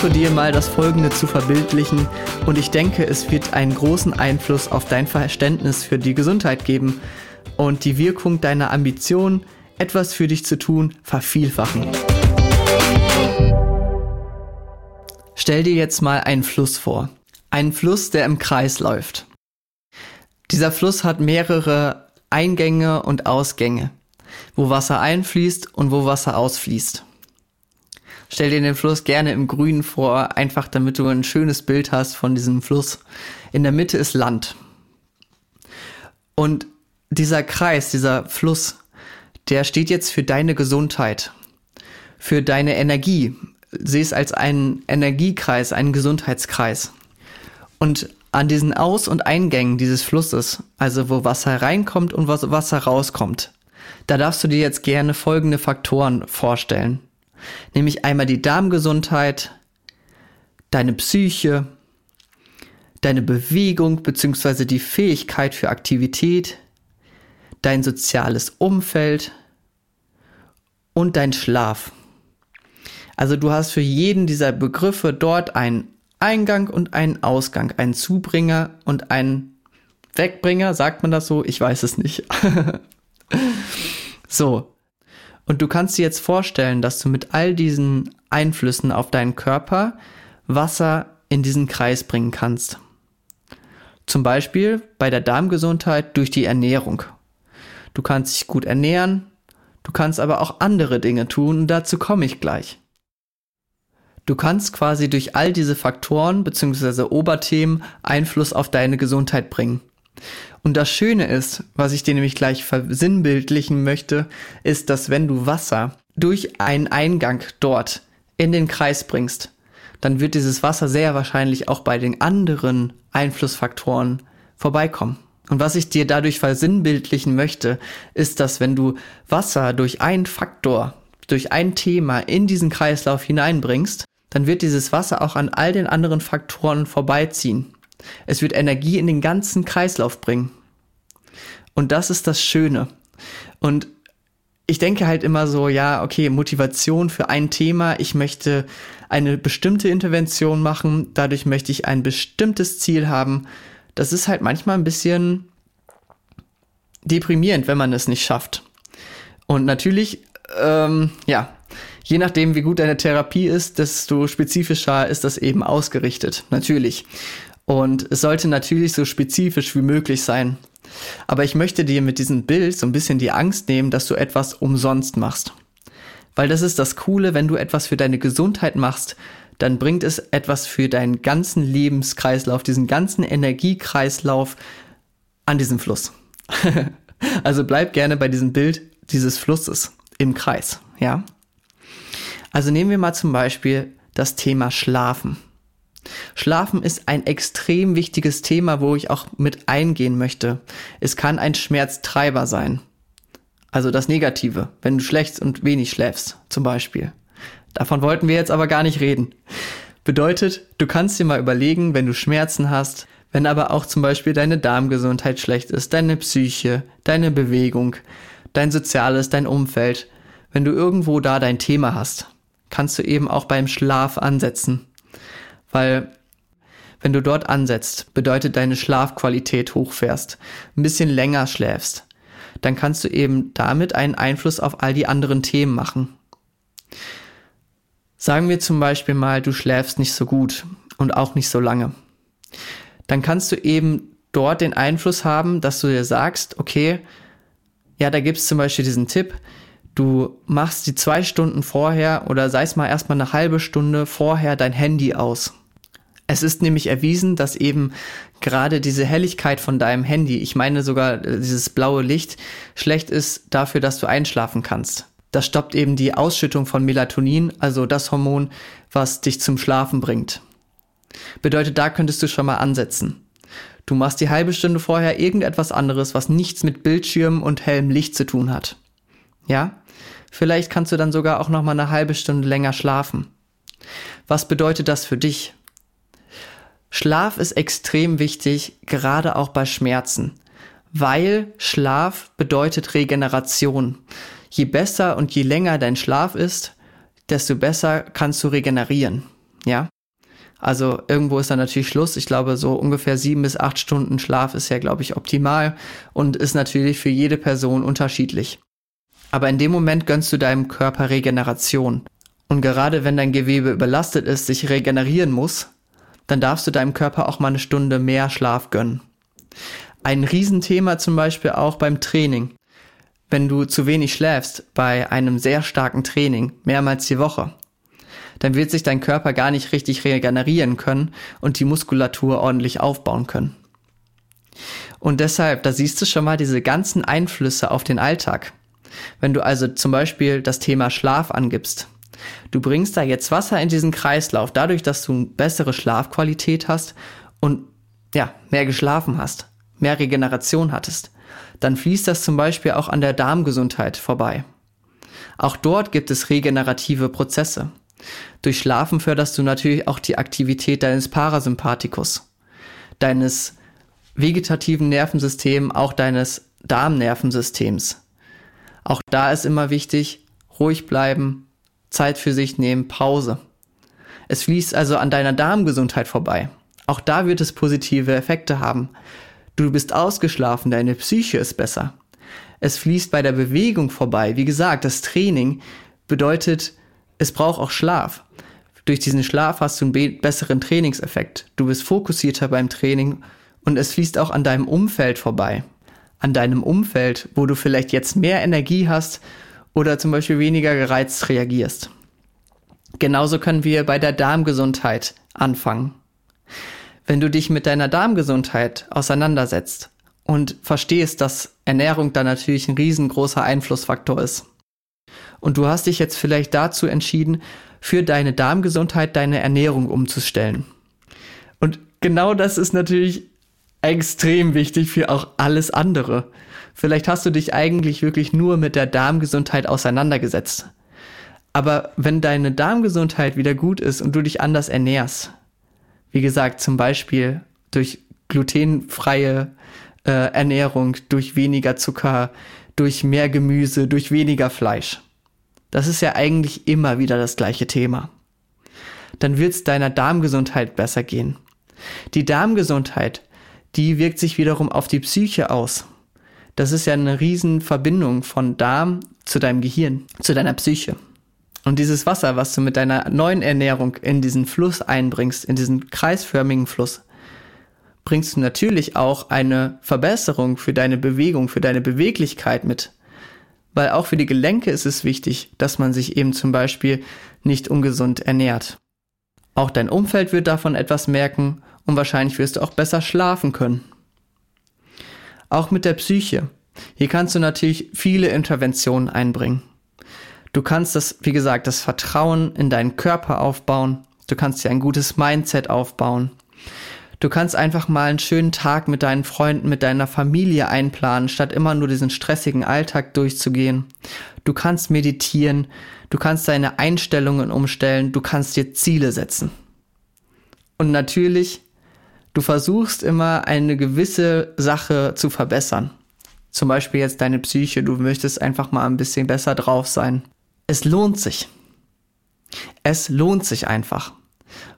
versuche dir mal das Folgende zu verbildlichen und ich denke, es wird einen großen Einfluss auf dein Verständnis für die Gesundheit geben und die Wirkung deiner Ambition, etwas für dich zu tun, vervielfachen. Stell dir jetzt mal einen Fluss vor. Einen Fluss, der im Kreis läuft. Dieser Fluss hat mehrere Eingänge und Ausgänge, wo Wasser einfließt und wo Wasser ausfließt. Stell dir den Fluss gerne im Grün vor, einfach damit du ein schönes Bild hast von diesem Fluss. In der Mitte ist Land. Und dieser Kreis, dieser Fluss, der steht jetzt für deine Gesundheit, für deine Energie. Sieh es als einen Energiekreis, einen Gesundheitskreis. Und an diesen Aus- und Eingängen dieses Flusses, also wo Wasser reinkommt und wo Wasser rauskommt, da darfst du dir jetzt gerne folgende Faktoren vorstellen nämlich einmal die Darmgesundheit, deine Psyche, deine Bewegung bzw. die Fähigkeit für Aktivität, dein soziales Umfeld und dein Schlaf. Also du hast für jeden dieser Begriffe dort einen Eingang und einen Ausgang, einen Zubringer und einen Wegbringer, sagt man das so? Ich weiß es nicht. so, und du kannst dir jetzt vorstellen, dass du mit all diesen Einflüssen auf deinen Körper Wasser in diesen Kreis bringen kannst. Zum Beispiel bei der Darmgesundheit durch die Ernährung. Du kannst dich gut ernähren, du kannst aber auch andere Dinge tun dazu komme ich gleich. Du kannst quasi durch all diese Faktoren bzw. Oberthemen Einfluss auf deine Gesundheit bringen. Und das Schöne ist, was ich dir nämlich gleich versinnbildlichen möchte, ist, dass wenn du Wasser durch einen Eingang dort in den Kreis bringst, dann wird dieses Wasser sehr wahrscheinlich auch bei den anderen Einflussfaktoren vorbeikommen. Und was ich dir dadurch versinnbildlichen möchte, ist, dass wenn du Wasser durch einen Faktor, durch ein Thema in diesen Kreislauf hineinbringst, dann wird dieses Wasser auch an all den anderen Faktoren vorbeiziehen. Es wird Energie in den ganzen Kreislauf bringen. Und das ist das Schöne. Und ich denke halt immer so, ja, okay, Motivation für ein Thema. Ich möchte eine bestimmte Intervention machen. Dadurch möchte ich ein bestimmtes Ziel haben. Das ist halt manchmal ein bisschen deprimierend, wenn man es nicht schafft. Und natürlich, ähm, ja, je nachdem, wie gut deine Therapie ist, desto spezifischer ist das eben ausgerichtet. Natürlich. Und es sollte natürlich so spezifisch wie möglich sein. Aber ich möchte dir mit diesem Bild so ein bisschen die Angst nehmen, dass du etwas umsonst machst. Weil das ist das Coole, wenn du etwas für deine Gesundheit machst, dann bringt es etwas für deinen ganzen Lebenskreislauf, diesen ganzen Energiekreislauf an diesem Fluss. also bleib gerne bei diesem Bild dieses Flusses im Kreis, ja? Also nehmen wir mal zum Beispiel das Thema Schlafen. Schlafen ist ein extrem wichtiges Thema, wo ich auch mit eingehen möchte. Es kann ein Schmerztreiber sein. Also das Negative, wenn du schlecht und wenig schläfst, zum Beispiel. Davon wollten wir jetzt aber gar nicht reden. Bedeutet, du kannst dir mal überlegen, wenn du Schmerzen hast, wenn aber auch zum Beispiel deine Darmgesundheit schlecht ist, deine Psyche, deine Bewegung, dein Soziales, dein Umfeld, wenn du irgendwo da dein Thema hast, kannst du eben auch beim Schlaf ansetzen. Weil wenn du dort ansetzt, bedeutet deine Schlafqualität hochfährst, ein bisschen länger schläfst, dann kannst du eben damit einen Einfluss auf all die anderen Themen machen. Sagen wir zum Beispiel mal, du schläfst nicht so gut und auch nicht so lange. Dann kannst du eben dort den Einfluss haben, dass du dir sagst, okay, ja, da gibt's zum Beispiel diesen Tipp, du machst die zwei Stunden vorher oder sei es mal erstmal eine halbe Stunde vorher dein Handy aus. Es ist nämlich erwiesen, dass eben gerade diese Helligkeit von deinem Handy, ich meine sogar äh, dieses blaue Licht, schlecht ist dafür, dass du einschlafen kannst. Das stoppt eben die Ausschüttung von Melatonin, also das Hormon, was dich zum Schlafen bringt. Bedeutet, da könntest du schon mal ansetzen. Du machst die halbe Stunde vorher irgendetwas anderes, was nichts mit Bildschirm und hellem Licht zu tun hat. Ja? Vielleicht kannst du dann sogar auch noch mal eine halbe Stunde länger schlafen. Was bedeutet das für dich? Schlaf ist extrem wichtig, gerade auch bei Schmerzen, weil Schlaf bedeutet Regeneration. Je besser und je länger dein Schlaf ist, desto besser kannst du regenerieren. ja. Also irgendwo ist da natürlich Schluss. Ich glaube, so ungefähr sieben bis acht Stunden Schlaf ist ja, glaube ich, optimal und ist natürlich für jede Person unterschiedlich. Aber in dem Moment gönnst du deinem Körper Regeneration. Und gerade wenn dein Gewebe überlastet ist, sich regenerieren muss, dann darfst du deinem Körper auch mal eine Stunde mehr Schlaf gönnen. Ein Riesenthema zum Beispiel auch beim Training. Wenn du zu wenig schläfst bei einem sehr starken Training, mehrmals die Woche, dann wird sich dein Körper gar nicht richtig regenerieren können und die Muskulatur ordentlich aufbauen können. Und deshalb, da siehst du schon mal diese ganzen Einflüsse auf den Alltag. Wenn du also zum Beispiel das Thema Schlaf angibst, du bringst da jetzt Wasser in diesen Kreislauf, dadurch, dass du bessere Schlafqualität hast und ja, mehr geschlafen hast, mehr Regeneration hattest, dann fließt das zum Beispiel auch an der Darmgesundheit vorbei. Auch dort gibt es regenerative Prozesse. Durch Schlafen förderst du natürlich auch die Aktivität deines Parasympathikus, deines vegetativen Nervensystems, auch deines Darmnervensystems. Auch da ist immer wichtig, ruhig bleiben, Zeit für sich nehmen, Pause. Es fließt also an deiner Darmgesundheit vorbei. Auch da wird es positive Effekte haben. Du bist ausgeschlafen, deine Psyche ist besser. Es fließt bei der Bewegung vorbei. Wie gesagt, das Training bedeutet, es braucht auch Schlaf. Durch diesen Schlaf hast du einen besseren Trainingseffekt. Du bist fokussierter beim Training und es fließt auch an deinem Umfeld vorbei. An deinem Umfeld, wo du vielleicht jetzt mehr Energie hast oder zum Beispiel weniger gereizt reagierst. Genauso können wir bei der Darmgesundheit anfangen. Wenn du dich mit deiner Darmgesundheit auseinandersetzt und verstehst, dass Ernährung da natürlich ein riesengroßer Einflussfaktor ist. Und du hast dich jetzt vielleicht dazu entschieden, für deine Darmgesundheit deine Ernährung umzustellen. Und genau das ist natürlich extrem wichtig für auch alles andere. Vielleicht hast du dich eigentlich wirklich nur mit der Darmgesundheit auseinandergesetzt. Aber wenn deine Darmgesundheit wieder gut ist und du dich anders ernährst, wie gesagt, zum Beispiel durch glutenfreie äh, Ernährung, durch weniger Zucker, durch mehr Gemüse, durch weniger Fleisch. Das ist ja eigentlich immer wieder das gleiche Thema. Dann wird es deiner Darmgesundheit besser gehen. Die Darmgesundheit, die wirkt sich wiederum auf die Psyche aus. Das ist ja eine Riesenverbindung von Darm zu deinem Gehirn, zu deiner Psyche. Und dieses Wasser, was du mit deiner neuen Ernährung in diesen Fluss einbringst, in diesen kreisförmigen Fluss, bringst du natürlich auch eine Verbesserung für deine Bewegung, für deine Beweglichkeit mit. Weil auch für die Gelenke ist es wichtig, dass man sich eben zum Beispiel nicht ungesund ernährt. Auch dein Umfeld wird davon etwas merken und wahrscheinlich wirst du auch besser schlafen können. Auch mit der Psyche. Hier kannst du natürlich viele Interventionen einbringen. Du kannst das, wie gesagt, das Vertrauen in deinen Körper aufbauen. Du kannst dir ein gutes Mindset aufbauen. Du kannst einfach mal einen schönen Tag mit deinen Freunden, mit deiner Familie einplanen, statt immer nur diesen stressigen Alltag durchzugehen. Du kannst meditieren, du kannst deine Einstellungen umstellen, du kannst dir Ziele setzen. Und natürlich, du versuchst immer eine gewisse Sache zu verbessern. Zum Beispiel jetzt deine Psyche, du möchtest einfach mal ein bisschen besser drauf sein. Es lohnt sich. Es lohnt sich einfach.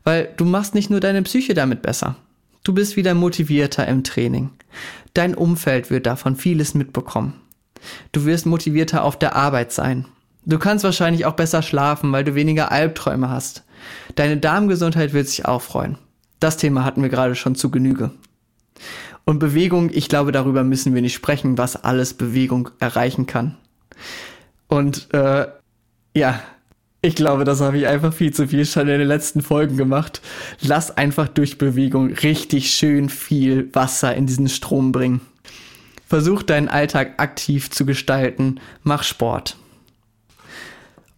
Weil du machst nicht nur deine Psyche damit besser. Du bist wieder motivierter im Training. Dein Umfeld wird davon vieles mitbekommen. Du wirst motivierter auf der Arbeit sein. Du kannst wahrscheinlich auch besser schlafen, weil du weniger Albträume hast. Deine Darmgesundheit wird sich auch freuen. Das Thema hatten wir gerade schon zu Genüge. Und Bewegung, ich glaube, darüber müssen wir nicht sprechen, was alles Bewegung erreichen kann. Und äh, ja, ich glaube, das habe ich einfach viel zu viel schon in den letzten Folgen gemacht. Lass einfach durch Bewegung richtig schön viel Wasser in diesen Strom bringen. Versuch deinen Alltag aktiv zu gestalten. Mach Sport.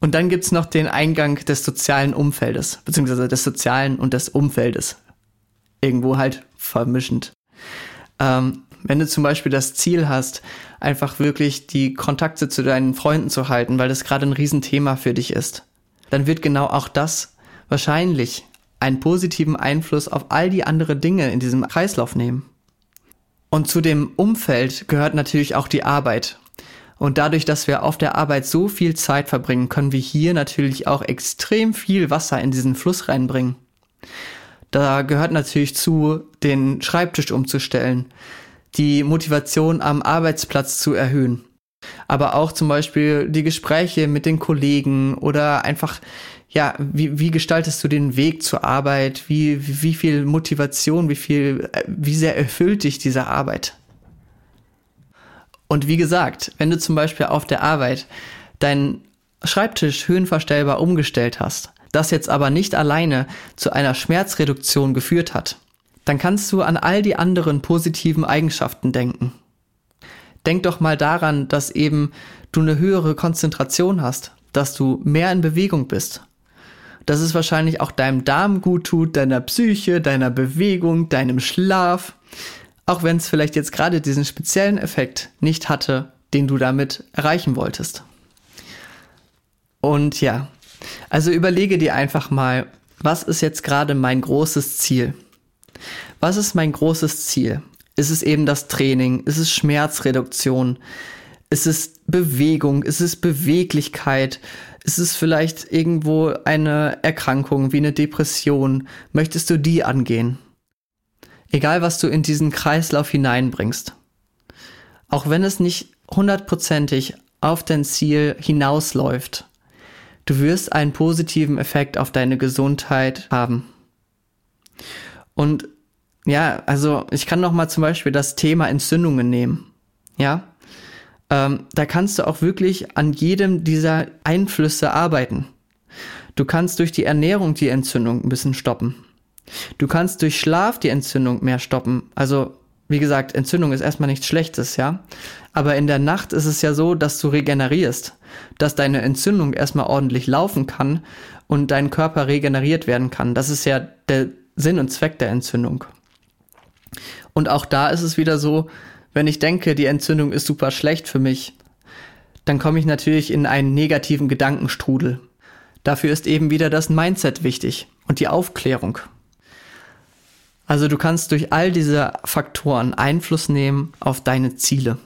Und dann gibt's noch den Eingang des sozialen Umfeldes, beziehungsweise des sozialen und des Umfeldes. Irgendwo halt vermischend. Ähm, wenn du zum Beispiel das Ziel hast, einfach wirklich die Kontakte zu deinen Freunden zu halten, weil das gerade ein Riesenthema für dich ist, dann wird genau auch das wahrscheinlich einen positiven Einfluss auf all die anderen Dinge in diesem Kreislauf nehmen. Und zu dem Umfeld gehört natürlich auch die Arbeit. Und dadurch, dass wir auf der Arbeit so viel Zeit verbringen, können wir hier natürlich auch extrem viel Wasser in diesen Fluss reinbringen. Da gehört natürlich zu, den Schreibtisch umzustellen, die Motivation am Arbeitsplatz zu erhöhen. Aber auch zum Beispiel die Gespräche mit den Kollegen oder einfach, ja, wie, wie gestaltest du den Weg zur Arbeit? Wie, wie viel Motivation, wie viel, wie sehr erfüllt dich diese Arbeit? Und wie gesagt, wenn du zum Beispiel auf der Arbeit deinen Schreibtisch höhenverstellbar umgestellt hast, das jetzt aber nicht alleine zu einer Schmerzreduktion geführt hat, dann kannst du an all die anderen positiven Eigenschaften denken. Denk doch mal daran, dass eben du eine höhere Konzentration hast, dass du mehr in Bewegung bist. Dass es wahrscheinlich auch deinem Darm gut tut, deiner Psyche, deiner Bewegung, deinem Schlaf. Auch wenn es vielleicht jetzt gerade diesen speziellen Effekt nicht hatte, den du damit erreichen wolltest. Und ja, also überlege dir einfach mal, was ist jetzt gerade mein großes Ziel? Was ist mein großes Ziel? Ist es eben das Training? Ist es Schmerzreduktion? Ist es Bewegung? Ist es Beweglichkeit? Ist es vielleicht irgendwo eine Erkrankung wie eine Depression? Möchtest du die angehen? Egal, was du in diesen Kreislauf hineinbringst. Auch wenn es nicht hundertprozentig auf dein Ziel hinausläuft, du wirst einen positiven Effekt auf deine Gesundheit haben. Und ja, also ich kann noch mal zum Beispiel das Thema Entzündungen nehmen. Ja, ähm, da kannst du auch wirklich an jedem dieser Einflüsse arbeiten. Du kannst durch die Ernährung die Entzündung ein bisschen stoppen. Du kannst durch Schlaf die Entzündung mehr stoppen. Also, wie gesagt, Entzündung ist erstmal nichts Schlechtes, ja. Aber in der Nacht ist es ja so, dass du regenerierst, dass deine Entzündung erstmal ordentlich laufen kann und dein Körper regeneriert werden kann. Das ist ja der Sinn und Zweck der Entzündung. Und auch da ist es wieder so, wenn ich denke, die Entzündung ist super schlecht für mich, dann komme ich natürlich in einen negativen Gedankenstrudel. Dafür ist eben wieder das Mindset wichtig und die Aufklärung. Also du kannst durch all diese Faktoren Einfluss nehmen auf deine Ziele.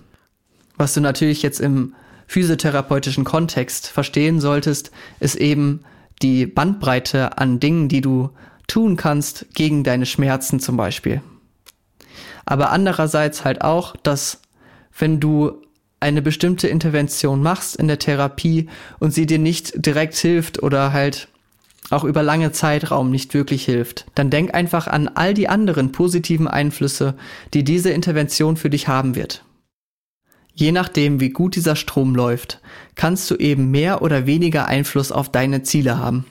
Was du natürlich jetzt im physiotherapeutischen Kontext verstehen solltest, ist eben die Bandbreite an Dingen, die du tun kannst gegen deine Schmerzen zum Beispiel aber andererseits halt auch, dass wenn du eine bestimmte Intervention machst in der Therapie und sie dir nicht direkt hilft oder halt auch über lange Zeitraum nicht wirklich hilft, dann denk einfach an all die anderen positiven Einflüsse, die diese Intervention für dich haben wird. Je nachdem, wie gut dieser Strom läuft, kannst du eben mehr oder weniger Einfluss auf deine Ziele haben.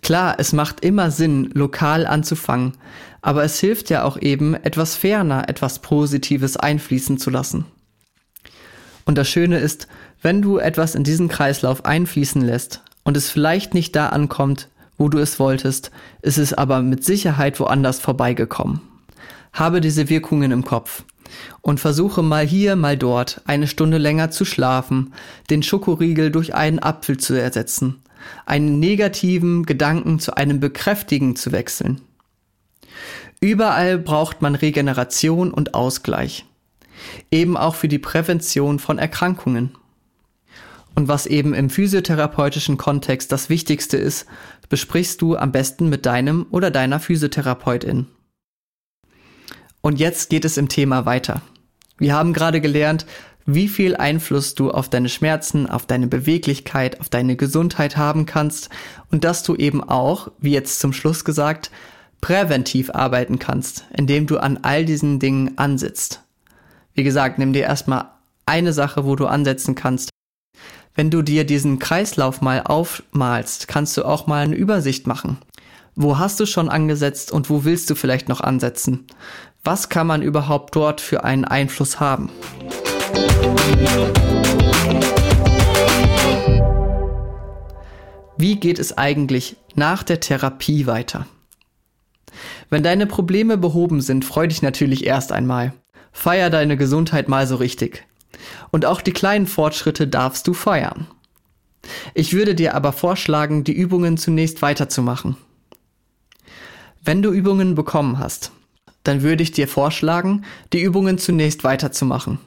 Klar, es macht immer Sinn, lokal anzufangen, aber es hilft ja auch eben, etwas ferner, etwas Positives einfließen zu lassen. Und das Schöne ist, wenn du etwas in diesen Kreislauf einfließen lässt und es vielleicht nicht da ankommt, wo du es wolltest, ist es aber mit Sicherheit woanders vorbeigekommen. Habe diese Wirkungen im Kopf und versuche mal hier, mal dort eine Stunde länger zu schlafen, den Schokoriegel durch einen Apfel zu ersetzen einen negativen Gedanken zu einem bekräftigen zu wechseln. Überall braucht man Regeneration und Ausgleich. Eben auch für die Prävention von Erkrankungen. Und was eben im physiotherapeutischen Kontext das Wichtigste ist, besprichst du am besten mit deinem oder deiner Physiotherapeutin. Und jetzt geht es im Thema weiter. Wir haben gerade gelernt, wie viel Einfluss du auf deine Schmerzen, auf deine Beweglichkeit, auf deine Gesundheit haben kannst und dass du eben auch, wie jetzt zum Schluss gesagt, präventiv arbeiten kannst, indem du an all diesen Dingen ansitzt. Wie gesagt, nimm dir erstmal eine Sache, wo du ansetzen kannst. Wenn du dir diesen Kreislauf mal aufmalst, kannst du auch mal eine Übersicht machen. Wo hast du schon angesetzt und wo willst du vielleicht noch ansetzen? Was kann man überhaupt dort für einen Einfluss haben? Wie geht es eigentlich nach der Therapie weiter? Wenn deine Probleme behoben sind, freu dich natürlich erst einmal. Feier deine Gesundheit mal so richtig. Und auch die kleinen Fortschritte darfst du feiern. Ich würde dir aber vorschlagen, die Übungen zunächst weiterzumachen. Wenn du Übungen bekommen hast, dann würde ich dir vorschlagen, die Übungen zunächst weiterzumachen.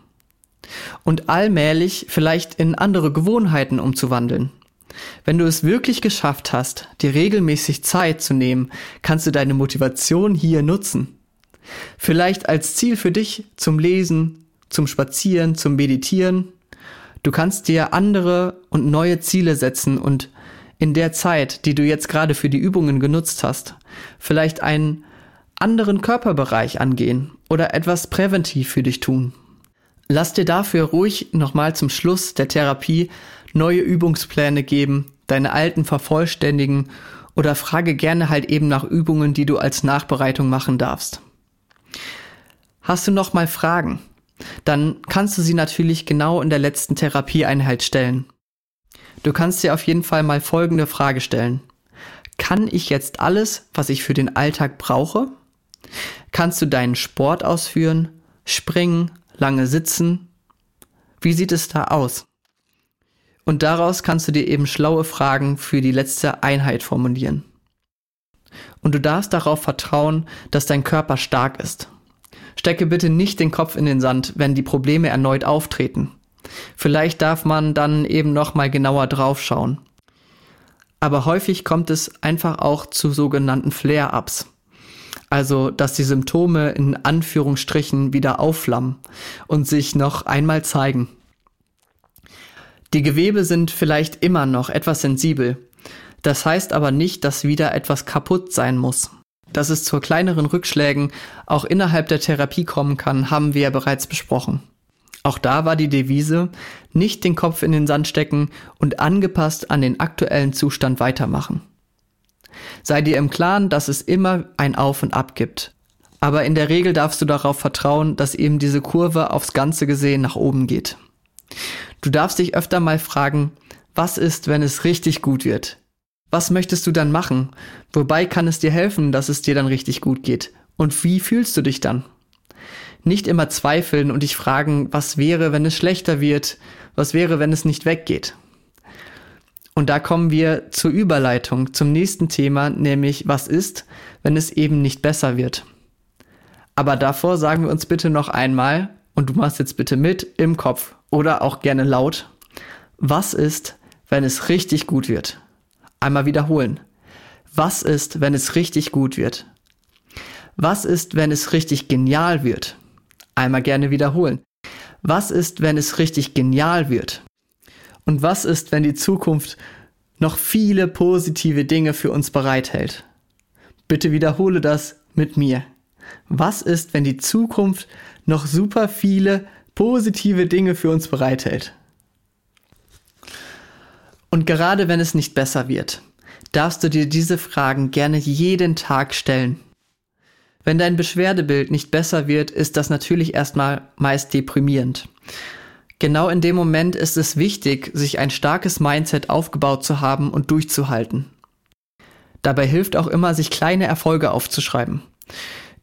und allmählich vielleicht in andere Gewohnheiten umzuwandeln. Wenn du es wirklich geschafft hast, dir regelmäßig Zeit zu nehmen, kannst du deine Motivation hier nutzen. Vielleicht als Ziel für dich zum Lesen, zum Spazieren, zum Meditieren. Du kannst dir andere und neue Ziele setzen und in der Zeit, die du jetzt gerade für die Übungen genutzt hast, vielleicht einen anderen Körperbereich angehen oder etwas präventiv für dich tun. Lass dir dafür ruhig nochmal zum Schluss der Therapie neue Übungspläne geben, deine alten vervollständigen oder frage gerne halt eben nach Übungen, die du als Nachbereitung machen darfst. Hast du noch mal Fragen? Dann kannst du sie natürlich genau in der letzten Therapieeinheit stellen. Du kannst dir auf jeden Fall mal folgende Frage stellen. Kann ich jetzt alles, was ich für den Alltag brauche? Kannst du deinen Sport ausführen, springen, lange sitzen? Wie sieht es da aus? Und daraus kannst du dir eben schlaue Fragen für die letzte Einheit formulieren. Und du darfst darauf vertrauen, dass dein Körper stark ist. Stecke bitte nicht den Kopf in den Sand, wenn die Probleme erneut auftreten. Vielleicht darf man dann eben noch mal genauer draufschauen. Aber häufig kommt es einfach auch zu sogenannten Flare-ups. Also, dass die Symptome in Anführungsstrichen wieder aufflammen und sich noch einmal zeigen. Die Gewebe sind vielleicht immer noch etwas sensibel. Das heißt aber nicht, dass wieder etwas kaputt sein muss. Dass es zu kleineren Rückschlägen auch innerhalb der Therapie kommen kann, haben wir ja bereits besprochen. Auch da war die Devise, nicht den Kopf in den Sand stecken und angepasst an den aktuellen Zustand weitermachen. Sei dir im Klaren, dass es immer ein Auf und Ab gibt. Aber in der Regel darfst du darauf vertrauen, dass eben diese Kurve aufs Ganze gesehen nach oben geht. Du darfst dich öfter mal fragen, was ist, wenn es richtig gut wird? Was möchtest du dann machen? Wobei kann es dir helfen, dass es dir dann richtig gut geht? Und wie fühlst du dich dann? Nicht immer zweifeln und dich fragen, was wäre, wenn es schlechter wird? Was wäre, wenn es nicht weggeht? Und da kommen wir zur Überleitung zum nächsten Thema, nämlich was ist, wenn es eben nicht besser wird? Aber davor sagen wir uns bitte noch einmal, und du machst jetzt bitte mit im Kopf oder auch gerne laut. Was ist, wenn es richtig gut wird? Einmal wiederholen. Was ist, wenn es richtig gut wird? Was ist, wenn es richtig genial wird? Einmal gerne wiederholen. Was ist, wenn es richtig genial wird? Und was ist, wenn die Zukunft noch viele positive Dinge für uns bereithält? Bitte wiederhole das mit mir. Was ist, wenn die Zukunft noch super viele positive Dinge für uns bereithält. Und gerade wenn es nicht besser wird, darfst du dir diese Fragen gerne jeden Tag stellen. Wenn dein Beschwerdebild nicht besser wird, ist das natürlich erstmal meist deprimierend. Genau in dem Moment ist es wichtig, sich ein starkes Mindset aufgebaut zu haben und durchzuhalten. Dabei hilft auch immer, sich kleine Erfolge aufzuschreiben.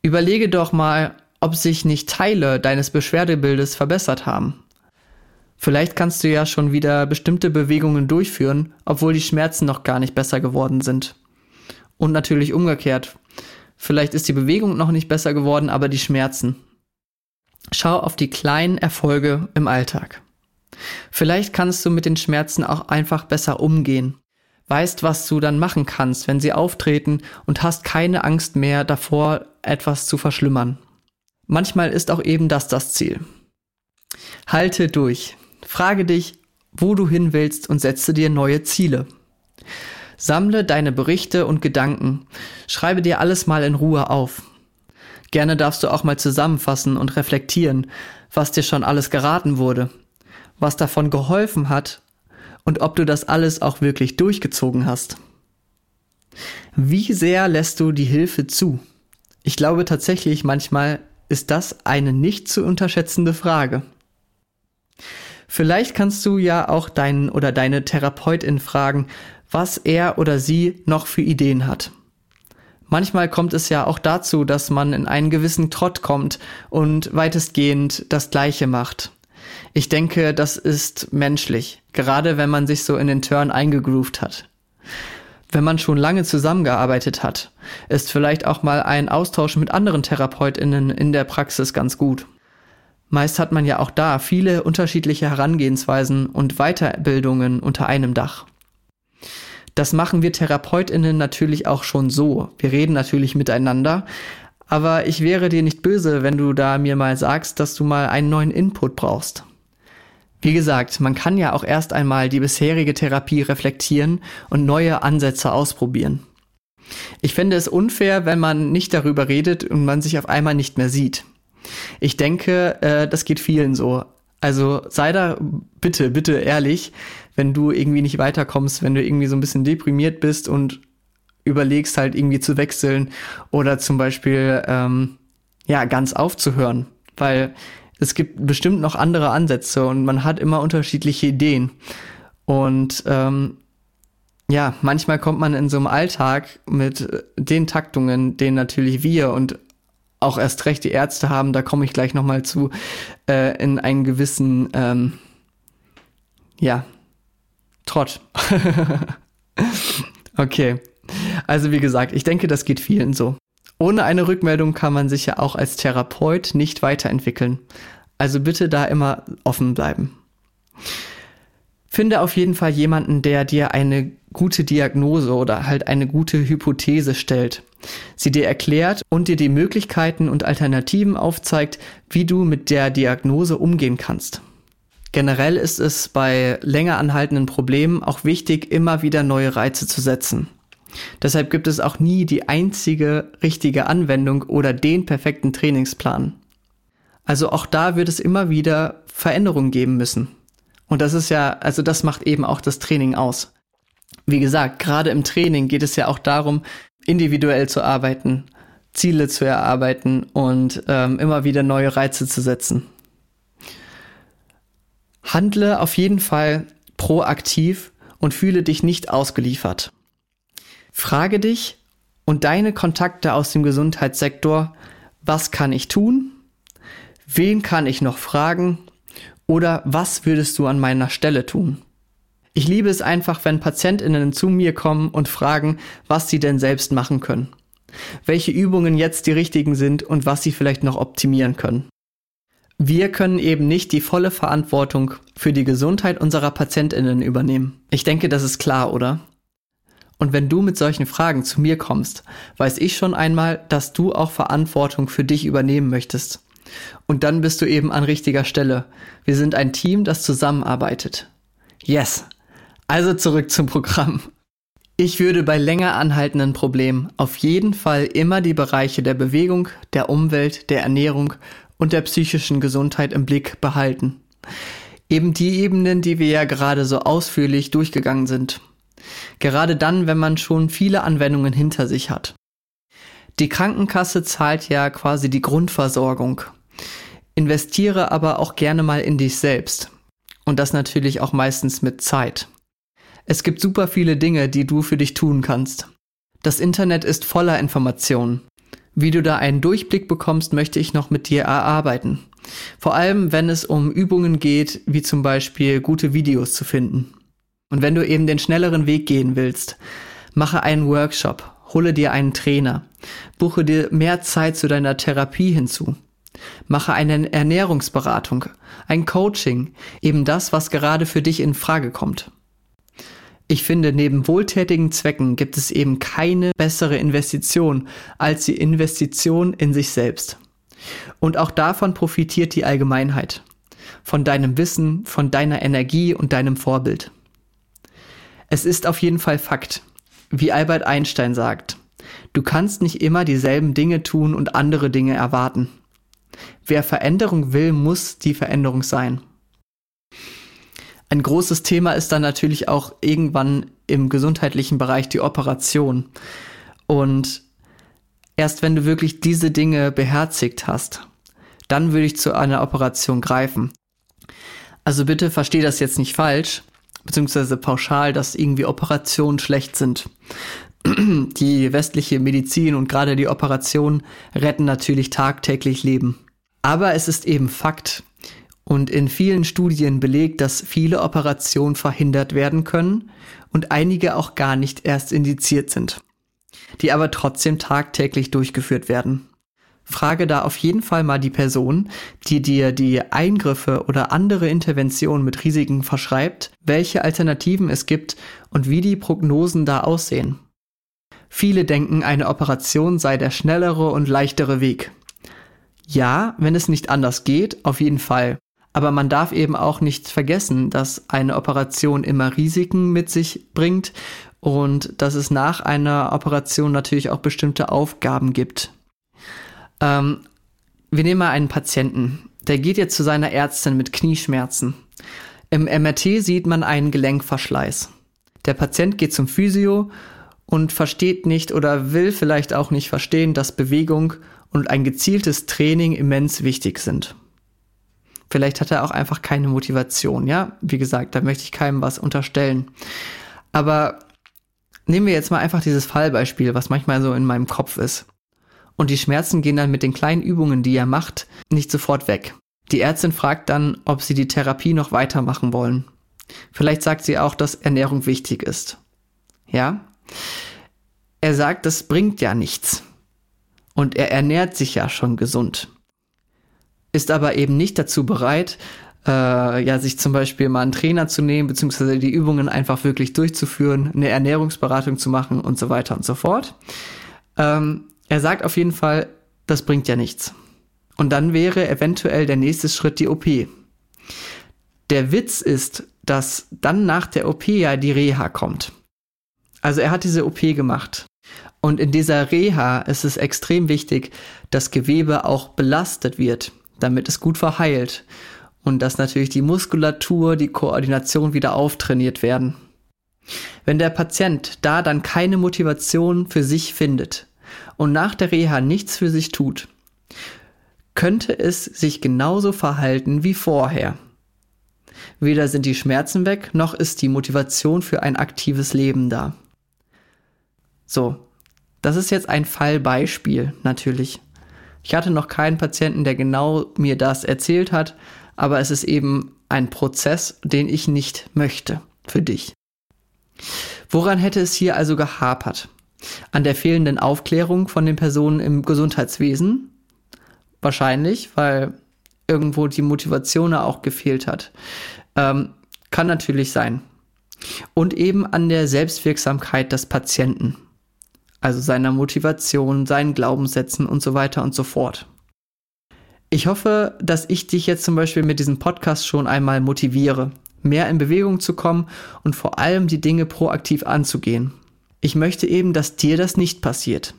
Überlege doch mal, ob sich nicht Teile deines Beschwerdebildes verbessert haben. Vielleicht kannst du ja schon wieder bestimmte Bewegungen durchführen, obwohl die Schmerzen noch gar nicht besser geworden sind. Und natürlich umgekehrt. Vielleicht ist die Bewegung noch nicht besser geworden, aber die Schmerzen. Schau auf die kleinen Erfolge im Alltag. Vielleicht kannst du mit den Schmerzen auch einfach besser umgehen. Weißt, was du dann machen kannst, wenn sie auftreten und hast keine Angst mehr davor, etwas zu verschlimmern. Manchmal ist auch eben das das Ziel. Halte durch. Frage dich, wo du hin willst und setze dir neue Ziele. Sammle deine Berichte und Gedanken. Schreibe dir alles mal in Ruhe auf. Gerne darfst du auch mal zusammenfassen und reflektieren, was dir schon alles geraten wurde, was davon geholfen hat und ob du das alles auch wirklich durchgezogen hast. Wie sehr lässt du die Hilfe zu? Ich glaube tatsächlich manchmal, ist das eine nicht zu unterschätzende Frage. Vielleicht kannst du ja auch deinen oder deine Therapeutin fragen, was er oder sie noch für Ideen hat. Manchmal kommt es ja auch dazu, dass man in einen gewissen Trott kommt und weitestgehend das Gleiche macht. Ich denke, das ist menschlich, gerade wenn man sich so in den Turn eingegroovt hat. Wenn man schon lange zusammengearbeitet hat, ist vielleicht auch mal ein Austausch mit anderen Therapeutinnen in der Praxis ganz gut. Meist hat man ja auch da viele unterschiedliche Herangehensweisen und Weiterbildungen unter einem Dach. Das machen wir Therapeutinnen natürlich auch schon so. Wir reden natürlich miteinander, aber ich wäre dir nicht böse, wenn du da mir mal sagst, dass du mal einen neuen Input brauchst. Wie gesagt, man kann ja auch erst einmal die bisherige Therapie reflektieren und neue Ansätze ausprobieren. Ich finde es unfair, wenn man nicht darüber redet und man sich auf einmal nicht mehr sieht. Ich denke, äh, das geht vielen so. Also sei da bitte, bitte ehrlich, wenn du irgendwie nicht weiterkommst, wenn du irgendwie so ein bisschen deprimiert bist und überlegst halt irgendwie zu wechseln oder zum Beispiel ähm, ja ganz aufzuhören, weil es gibt bestimmt noch andere Ansätze und man hat immer unterschiedliche Ideen. Und ähm, ja, manchmal kommt man in so einem Alltag mit den Taktungen, den natürlich wir und auch erst recht die Ärzte haben, da komme ich gleich nochmal zu, äh, in einen gewissen, ähm, ja, Trott. okay. Also wie gesagt, ich denke, das geht vielen so. Ohne eine Rückmeldung kann man sich ja auch als Therapeut nicht weiterentwickeln. Also bitte da immer offen bleiben. Finde auf jeden Fall jemanden, der dir eine gute Diagnose oder halt eine gute Hypothese stellt, sie dir erklärt und dir die Möglichkeiten und Alternativen aufzeigt, wie du mit der Diagnose umgehen kannst. Generell ist es bei länger anhaltenden Problemen auch wichtig, immer wieder neue Reize zu setzen. Deshalb gibt es auch nie die einzige richtige Anwendung oder den perfekten Trainingsplan. Also auch da wird es immer wieder Veränderungen geben müssen. Und das ist ja, also das macht eben auch das Training aus. Wie gesagt, gerade im Training geht es ja auch darum, individuell zu arbeiten, Ziele zu erarbeiten und ähm, immer wieder neue Reize zu setzen. Handle auf jeden Fall proaktiv und fühle dich nicht ausgeliefert. Frage dich und deine Kontakte aus dem Gesundheitssektor, was kann ich tun? Wen kann ich noch fragen? Oder was würdest du an meiner Stelle tun? Ich liebe es einfach, wenn Patientinnen zu mir kommen und fragen, was sie denn selbst machen können. Welche Übungen jetzt die richtigen sind und was sie vielleicht noch optimieren können. Wir können eben nicht die volle Verantwortung für die Gesundheit unserer Patientinnen übernehmen. Ich denke, das ist klar, oder? Und wenn du mit solchen Fragen zu mir kommst, weiß ich schon einmal, dass du auch Verantwortung für dich übernehmen möchtest. Und dann bist du eben an richtiger Stelle. Wir sind ein Team, das zusammenarbeitet. Yes. Also zurück zum Programm. Ich würde bei länger anhaltenden Problemen auf jeden Fall immer die Bereiche der Bewegung, der Umwelt, der Ernährung und der psychischen Gesundheit im Blick behalten. Eben die Ebenen, die wir ja gerade so ausführlich durchgegangen sind. Gerade dann, wenn man schon viele Anwendungen hinter sich hat. Die Krankenkasse zahlt ja quasi die Grundversorgung. Investiere aber auch gerne mal in dich selbst. Und das natürlich auch meistens mit Zeit. Es gibt super viele Dinge, die du für dich tun kannst. Das Internet ist voller Informationen. Wie du da einen Durchblick bekommst, möchte ich noch mit dir erarbeiten. Vor allem, wenn es um Übungen geht, wie zum Beispiel gute Videos zu finden. Und wenn du eben den schnelleren Weg gehen willst, mache einen Workshop, hole dir einen Trainer, buche dir mehr Zeit zu deiner Therapie hinzu. Mache eine Ernährungsberatung, ein Coaching, eben das, was gerade für dich in Frage kommt. Ich finde, neben wohltätigen Zwecken gibt es eben keine bessere Investition als die Investition in sich selbst. Und auch davon profitiert die Allgemeinheit. Von deinem Wissen, von deiner Energie und deinem Vorbild. Es ist auf jeden Fall Fakt, wie Albert Einstein sagt, du kannst nicht immer dieselben Dinge tun und andere Dinge erwarten. Wer Veränderung will, muss die Veränderung sein. Ein großes Thema ist dann natürlich auch irgendwann im gesundheitlichen Bereich die Operation. Und erst wenn du wirklich diese Dinge beherzigt hast, dann würde ich zu einer Operation greifen. Also bitte versteh das jetzt nicht falsch, beziehungsweise pauschal, dass irgendwie Operationen schlecht sind. Die westliche Medizin und gerade die Operationen retten natürlich tagtäglich Leben. Aber es ist eben Fakt, und in vielen Studien belegt, dass viele Operationen verhindert werden können und einige auch gar nicht erst indiziert sind, die aber trotzdem tagtäglich durchgeführt werden. frage da auf jeden Fall mal die Person, die dir die Eingriffe oder andere Interventionen mit Risiken verschreibt, welche Alternativen es gibt und wie die Prognosen da aussehen. Viele denken, eine Operation sei der schnellere und leichtere Weg. Ja, wenn es nicht anders geht, auf jeden Fall. Aber man darf eben auch nicht vergessen, dass eine Operation immer Risiken mit sich bringt und dass es nach einer Operation natürlich auch bestimmte Aufgaben gibt. Ähm, wir nehmen mal einen Patienten, der geht jetzt zu seiner Ärztin mit Knieschmerzen. Im MRT sieht man einen Gelenkverschleiß. Der Patient geht zum Physio und versteht nicht oder will vielleicht auch nicht verstehen, dass Bewegung und ein gezieltes Training immens wichtig sind. Vielleicht hat er auch einfach keine Motivation, ja? Wie gesagt, da möchte ich keinem was unterstellen. Aber nehmen wir jetzt mal einfach dieses Fallbeispiel, was manchmal so in meinem Kopf ist. Und die Schmerzen gehen dann mit den kleinen Übungen, die er macht, nicht sofort weg. Die Ärztin fragt dann, ob sie die Therapie noch weitermachen wollen. Vielleicht sagt sie auch, dass Ernährung wichtig ist. Ja? Er sagt, das bringt ja nichts. Und er ernährt sich ja schon gesund. Ist aber eben nicht dazu bereit, äh, ja, sich zum Beispiel mal einen Trainer zu nehmen, beziehungsweise die Übungen einfach wirklich durchzuführen, eine Ernährungsberatung zu machen und so weiter und so fort. Ähm, er sagt auf jeden Fall, das bringt ja nichts. Und dann wäre eventuell der nächste Schritt die OP. Der Witz ist, dass dann nach der OP ja die Reha kommt. Also er hat diese OP gemacht. Und in dieser Reha ist es extrem wichtig, dass Gewebe auch belastet wird, damit es gut verheilt und dass natürlich die Muskulatur, die Koordination wieder auftrainiert werden. Wenn der Patient da dann keine Motivation für sich findet und nach der Reha nichts für sich tut, könnte es sich genauso verhalten wie vorher. Weder sind die Schmerzen weg, noch ist die Motivation für ein aktives Leben da. So, das ist jetzt ein Fallbeispiel natürlich. Ich hatte noch keinen Patienten, der genau mir das erzählt hat, aber es ist eben ein Prozess, den ich nicht möchte für dich. Woran hätte es hier also gehapert? An der fehlenden Aufklärung von den Personen im Gesundheitswesen? Wahrscheinlich, weil irgendwo die Motivation auch gefehlt hat. Ähm, kann natürlich sein. Und eben an der Selbstwirksamkeit des Patienten also seiner Motivation, seinen Glaubenssätzen und so weiter und so fort. Ich hoffe, dass ich dich jetzt zum Beispiel mit diesem Podcast schon einmal motiviere, mehr in Bewegung zu kommen und vor allem die Dinge proaktiv anzugehen. Ich möchte eben, dass dir das nicht passiert.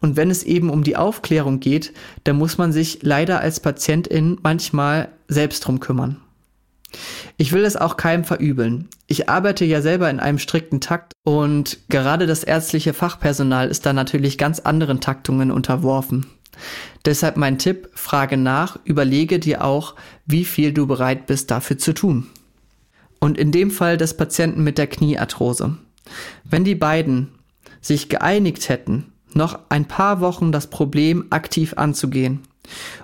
Und wenn es eben um die Aufklärung geht, dann muss man sich leider als Patientin manchmal selbst drum kümmern. Ich will es auch keinem verübeln. Ich arbeite ja selber in einem strikten Takt und gerade das ärztliche Fachpersonal ist da natürlich ganz anderen Taktungen unterworfen. Deshalb mein Tipp, frage nach, überlege dir auch, wie viel du bereit bist dafür zu tun. Und in dem Fall des Patienten mit der Kniearthrose. Wenn die beiden sich geeinigt hätten, noch ein paar Wochen das Problem aktiv anzugehen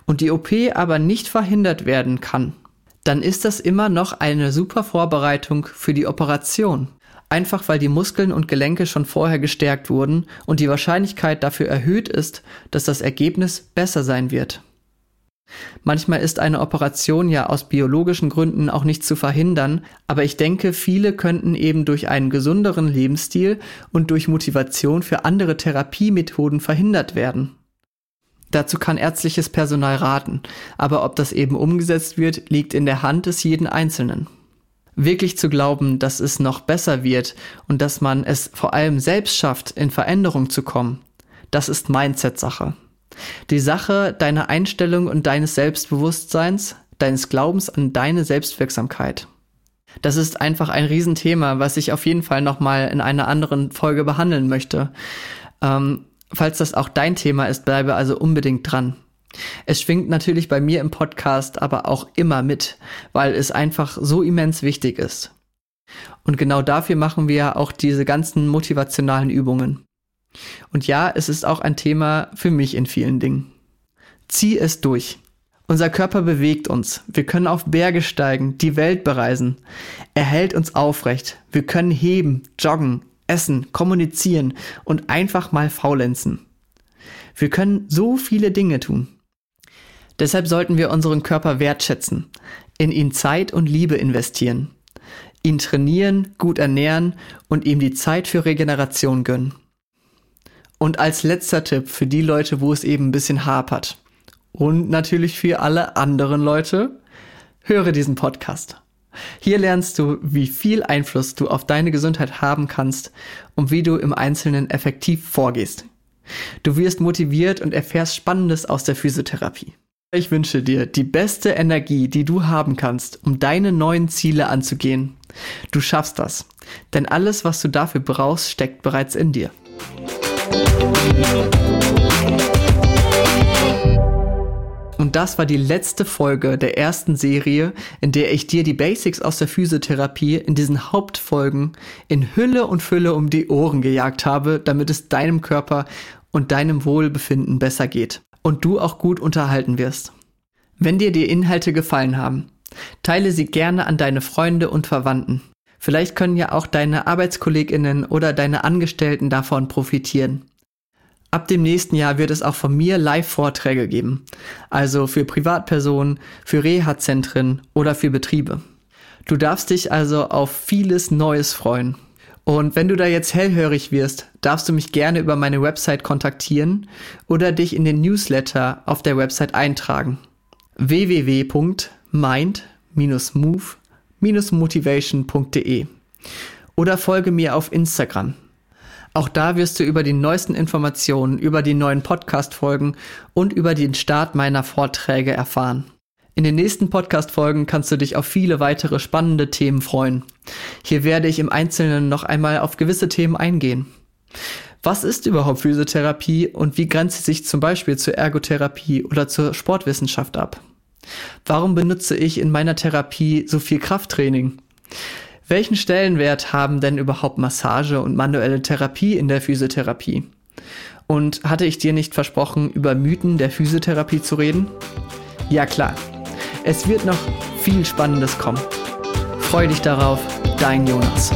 und die OP aber nicht verhindert werden kann, dann ist das immer noch eine super Vorbereitung für die Operation. Einfach weil die Muskeln und Gelenke schon vorher gestärkt wurden und die Wahrscheinlichkeit dafür erhöht ist, dass das Ergebnis besser sein wird. Manchmal ist eine Operation ja aus biologischen Gründen auch nicht zu verhindern, aber ich denke, viele könnten eben durch einen gesünderen Lebensstil und durch Motivation für andere Therapiemethoden verhindert werden. Dazu kann ärztliches Personal raten, aber ob das eben umgesetzt wird, liegt in der Hand des jeden Einzelnen. Wirklich zu glauben, dass es noch besser wird und dass man es vor allem selbst schafft, in Veränderung zu kommen, das ist Mindset-Sache. Die Sache deiner Einstellung und deines Selbstbewusstseins, deines Glaubens an deine Selbstwirksamkeit. Das ist einfach ein Riesenthema, was ich auf jeden Fall nochmal in einer anderen Folge behandeln möchte. Ähm, Falls das auch dein Thema ist, bleibe also unbedingt dran. Es schwingt natürlich bei mir im Podcast aber auch immer mit, weil es einfach so immens wichtig ist. Und genau dafür machen wir auch diese ganzen motivationalen Übungen. Und ja, es ist auch ein Thema für mich in vielen Dingen. Zieh es durch. Unser Körper bewegt uns. Wir können auf Berge steigen, die Welt bereisen. Er hält uns aufrecht. Wir können heben, joggen, essen, kommunizieren und einfach mal faulenzen. Wir können so viele Dinge tun. Deshalb sollten wir unseren Körper wertschätzen, in ihn Zeit und Liebe investieren, ihn trainieren, gut ernähren und ihm die Zeit für Regeneration gönnen. Und als letzter Tipp für die Leute, wo es eben ein bisschen hapert und natürlich für alle anderen Leute, höre diesen Podcast. Hier lernst du, wie viel Einfluss du auf deine Gesundheit haben kannst und wie du im Einzelnen effektiv vorgehst. Du wirst motiviert und erfährst Spannendes aus der Physiotherapie. Ich wünsche dir die beste Energie, die du haben kannst, um deine neuen Ziele anzugehen. Du schaffst das, denn alles, was du dafür brauchst, steckt bereits in dir. Das war die letzte Folge der ersten Serie, in der ich dir die Basics aus der Physiotherapie in diesen Hauptfolgen in Hülle und Fülle um die Ohren gejagt habe, damit es deinem Körper und deinem Wohlbefinden besser geht und du auch gut unterhalten wirst. Wenn dir die Inhalte gefallen haben, teile sie gerne an deine Freunde und Verwandten. Vielleicht können ja auch deine Arbeitskolleginnen oder deine Angestellten davon profitieren. Ab dem nächsten Jahr wird es auch von mir Live-Vorträge geben, also für Privatpersonen, für Reha-Zentren oder für Betriebe. Du darfst dich also auf vieles Neues freuen. Und wenn du da jetzt hellhörig wirst, darfst du mich gerne über meine Website kontaktieren oder dich in den Newsletter auf der Website eintragen. www.mind-move-motivation.de oder folge mir auf Instagram. Auch da wirst du über die neuesten Informationen, über die neuen Podcast-Folgen und über den Start meiner Vorträge erfahren. In den nächsten Podcast-Folgen kannst du dich auf viele weitere spannende Themen freuen. Hier werde ich im Einzelnen noch einmal auf gewisse Themen eingehen. Was ist überhaupt Physiotherapie und wie grenzt sie sich zum Beispiel zur Ergotherapie oder zur Sportwissenschaft ab? Warum benutze ich in meiner Therapie so viel Krafttraining? Welchen Stellenwert haben denn überhaupt Massage und manuelle Therapie in der Physiotherapie? Und hatte ich dir nicht versprochen, über Mythen der Physiotherapie zu reden? Ja klar, es wird noch viel Spannendes kommen. Freu dich darauf, dein Jonas.